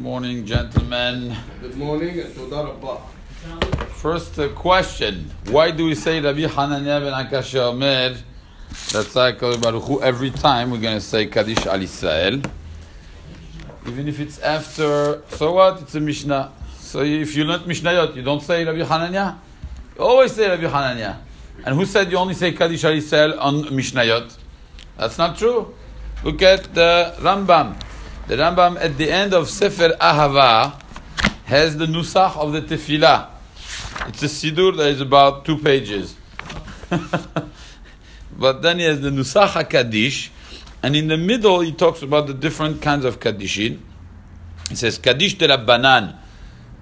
morning, gentlemen. Good morning and toda rabba. First uh, question: Why do we say Rabbi Hanania ben Akasha Omer? That's like Baruch Hu, every time we're going to say Kaddish al Israel, even if it's after. So what? It's a Mishnah. So if you learn Mishnayot, you don't say Rabbi Hanania. You always say Rabbi Hanania. And who said you only say Kaddish al Israel on Mishnayot? That's not true. Look at the Rambam. The Rambam at the end of Sefer Ahava has the Nusach of the Tefillah. It's a Sidur that is about two pages. but then he has the Nusach kaddish, and in the middle he talks about the different kinds of Kaddishin. He says, Kaddish de Rabbanan,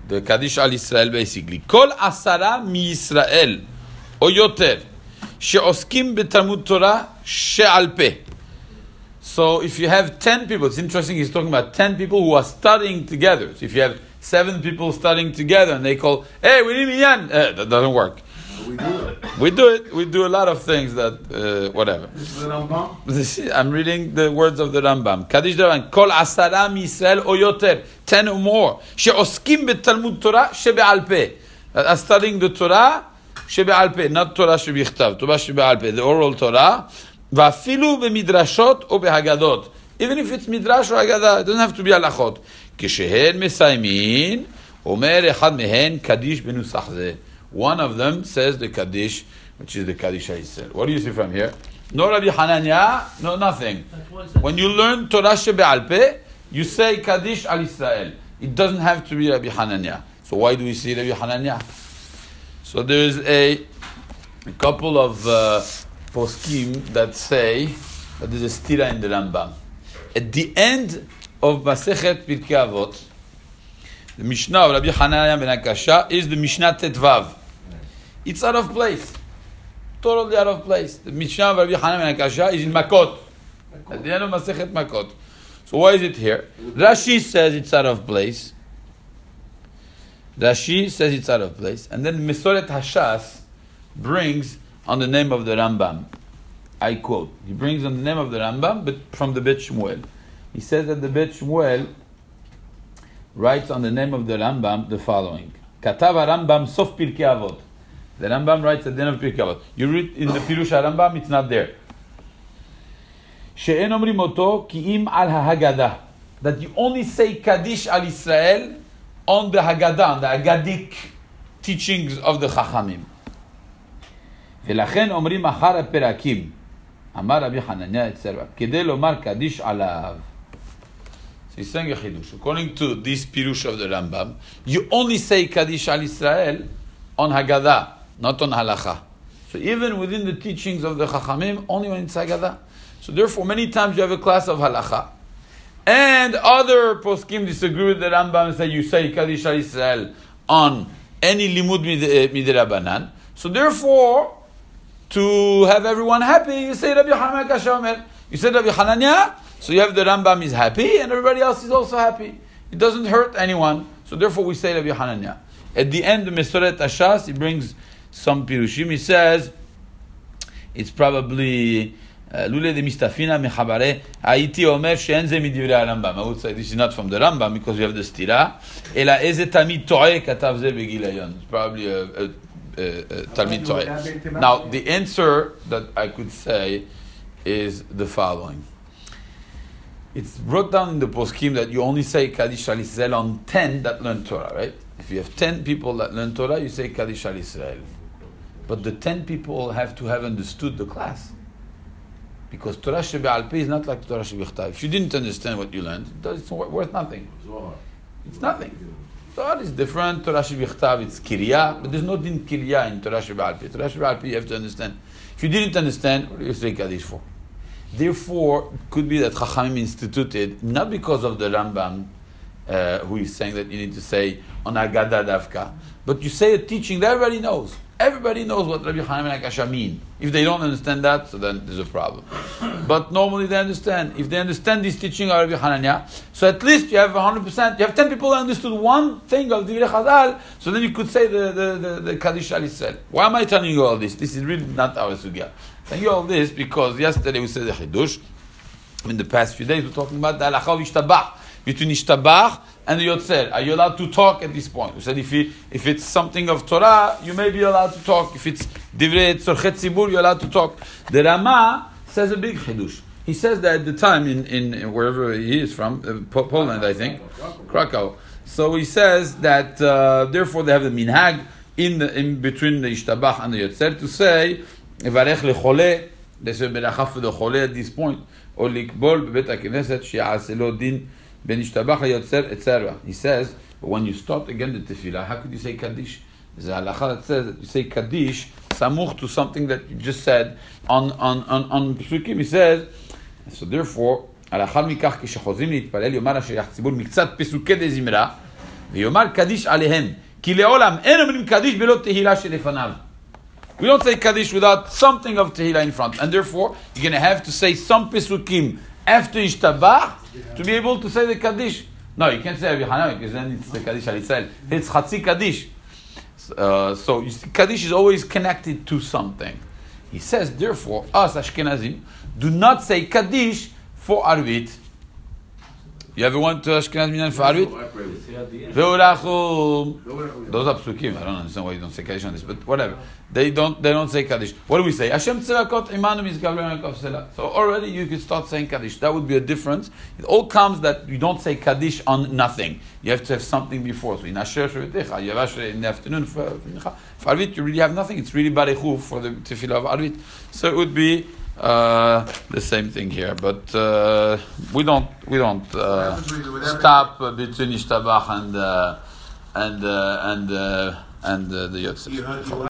the Kaddish al Israel basically. Kol Asara mi Israel, o she'oskim betamud Torah She'alpeh. So if you have 10 people, it's interesting he's talking about 10 people who are studying together. So if you have 7 people studying together and they call, hey, we need Minyan, eh, uh, that doesn't work. We do it. We do it. We do a lot of things that, uh, whatever. This is the Rambam? I'm reading the words of the Rambam. Kaddish de Rabbanan, Kol Asaram Yisrael Oyoter, 10 or more. She'oskim be'talmud Torah she'be'al peh. Are studying the Torah she'be'al peh, not Torah she'bichtav, Torah she'be'al peh, the oral Torah. ואפילו במדרשות או בהגדות. Even if it's מדרש או הגדה, it doesn't have to be הלכות. כשהן מסיימין, אומר אחד מהן קדיש בנוסח זה. One of them says the Kaddish, which is the Kaddish HaYisrael. What do you see from here? No Rabbi Hananya, no nothing. When you learn Torah Shebe'al Peh, you say Kaddish al Israel. It doesn't have to be Rabbi Hananya. So why do we see Rabbi Hananya? So there is a, a couple of uh, poskim that say that there's a stira in the Rambam. At the end of Masechet Pirkei Avot, the Mishnah of Rabbi Hananya ben Akasha is the Mishnah Tetvav. It's out of place. Totally out of place. The Mishnah of Rabbi Hananya ben Akasha is in Makot. At the end of Masechet Makot. So why is it here? Rashi says it's out of place. Rashi says it's out of place. And then Mesoret Hashas brings on the name of the Rambam. I quote. He brings on the name of the Rambam, but from the Bet Shmuel. He says that the Bet Shmuel writes on the name of the Rambam the following: Katav Rambam Sof Pirkei Avot. The Rambam writes at the end of Pirkei Avot. You read in the Pirush Rambam, it's not there. שאין אומרים אותו כי אם על ההגדה. That you only say Kaddish al Israel on the Haggadah, on the Haggadic teachings of the Chachamim. ולכן אומרים אחר הפרקים, אמר רבי חנניה אצל רב, כדי לומר קדיש עליו. So he's saying a chidush. According to this pirush of the Rambam, you only say Kaddish al Israel on Haggadah, not on Halacha. So even within the teachings of the Chachamim, only when it's Haggadah. So therefore, many times you have a class of Halacha. And other poskim disagree with the Rambam and say you say Kaddish al Israel on any limud mid- eh, midrabanan. So therefore, to have everyone happy, you say Rabbi Yochanan Kashomer. You say Rabbi Hanania, so you have the Rambam is happy and everybody else is also happy. It doesn't hurt anyone, so therefore we say Rabbi Hanania. At the end, the Mesoret Hashas, he brings some pirushim. He says it's probably uh, lule de mistafina mechabare haiti omer Sheenze ze Rambam. I would say this is not from the Rambam because we have the stira. Ela eze tamid to'e katav ze begilayon. It's probably a, a uh, uh, Talmid Torah. Now, the answer that I could say is the following. It's brought down in the poskim that you only say Kaddish Al Israel on 10 that learn Torah, right? If you have 10 people that learn Torah, you say Kaddish Al Israel. But the 10 people have to have understood the class. Because Torah Shebe is not like Torah Shebe If you didn't understand what you learned, it's worth nothing. It's nothing. Torah is different. Torah Shebe'chtav, it's Kirya, but there's no din Kirya in Torah Shebe'al Peh. Torah Shebe'al you have to understand. If you didn't understand, what do you say Kaddish for? Therefore, it could be that Chachamim instituted, not because of the Rambam, uh, who is saying that you need to say on Agada Davka, but you say a teaching that everybody knows. Everybody knows what Rabbi Hananya ben Akasha mean. If they don't understand that, so then there's a problem. But normally they understand. If they understand this teaching of Rabbi Hananya, so at least you have 100%, you have 10 people that understood one thing of Divrei Chazal, so then you could say the, the, the, the Kaddish al Israel. Why am I telling you all this? This is really not our sugya. Telling you all this because yesterday we said the Chidush, in the past few days we're talking about the halacha of between ishtabach and the Yotzer. Are you allowed to talk at this point? We said if, you, if it's something of Torah, you may be allowed to talk. If it's Divrei Tzorchei Tzibur, you're allowed to talk. The Rama says a big chidush. He says that at the time in, in wherever he is from, uh, Poland, I think, Krakow. So he says that uh, therefore they have the minhag in the, in between the ishtabach and the yotzer to say varech lechole. They say beracha for the chole at this point shi'aseh lo din ben ishtabach hayotzer etc. He says, but when you start again the tefillah, how could you say kaddish? There's a halacha that says that you say kaddish samuch to something that you just said on on on on psukim. He says. So therefore, לאחר מכך כשחוזרים להתפלל יאמר השליח ציבור מקצת פסוקי דזמרה ויאמר קדיש עליהם כי לעולם אין אומרים קדיש בלא תהילה שלפניו. We don't say Kaddish without something of Tehillah in front. And therefore, you're going to have to say some Pesukim after Ishtabach to be able to say the Kaddish. No, you can't say Rabbi because then it's the Kaddish al Israel. It's Chatzi Kaddish. Uh, so Kaddish is always connected to something. He says, therefore, us Ashkenazim do not say Kaddish for Arvit. You ever went to Ashkenaz Minyan for Arvit? Ve'urachum. Those are psukim. I don't understand why you don't say Kaddish on this, but whatever. They don't. They don't say Kaddish. What do we say? Hashem tzedakot imanu mizgavlein So already you could start saying Kaddish. That would be a difference. It all comes that you don't say Kaddish on nothing. You have to have something before. So in Asher Shevetecha, you have Asher in the afternoon for, for Arvit. You really have nothing. It's really Barechu for the tefillah of Arvit. So it would be. Uh, the same thing here, but uh, we don't we don't uh, stop between Ishtabach and uh, and uh, and uh, and the Yotzer.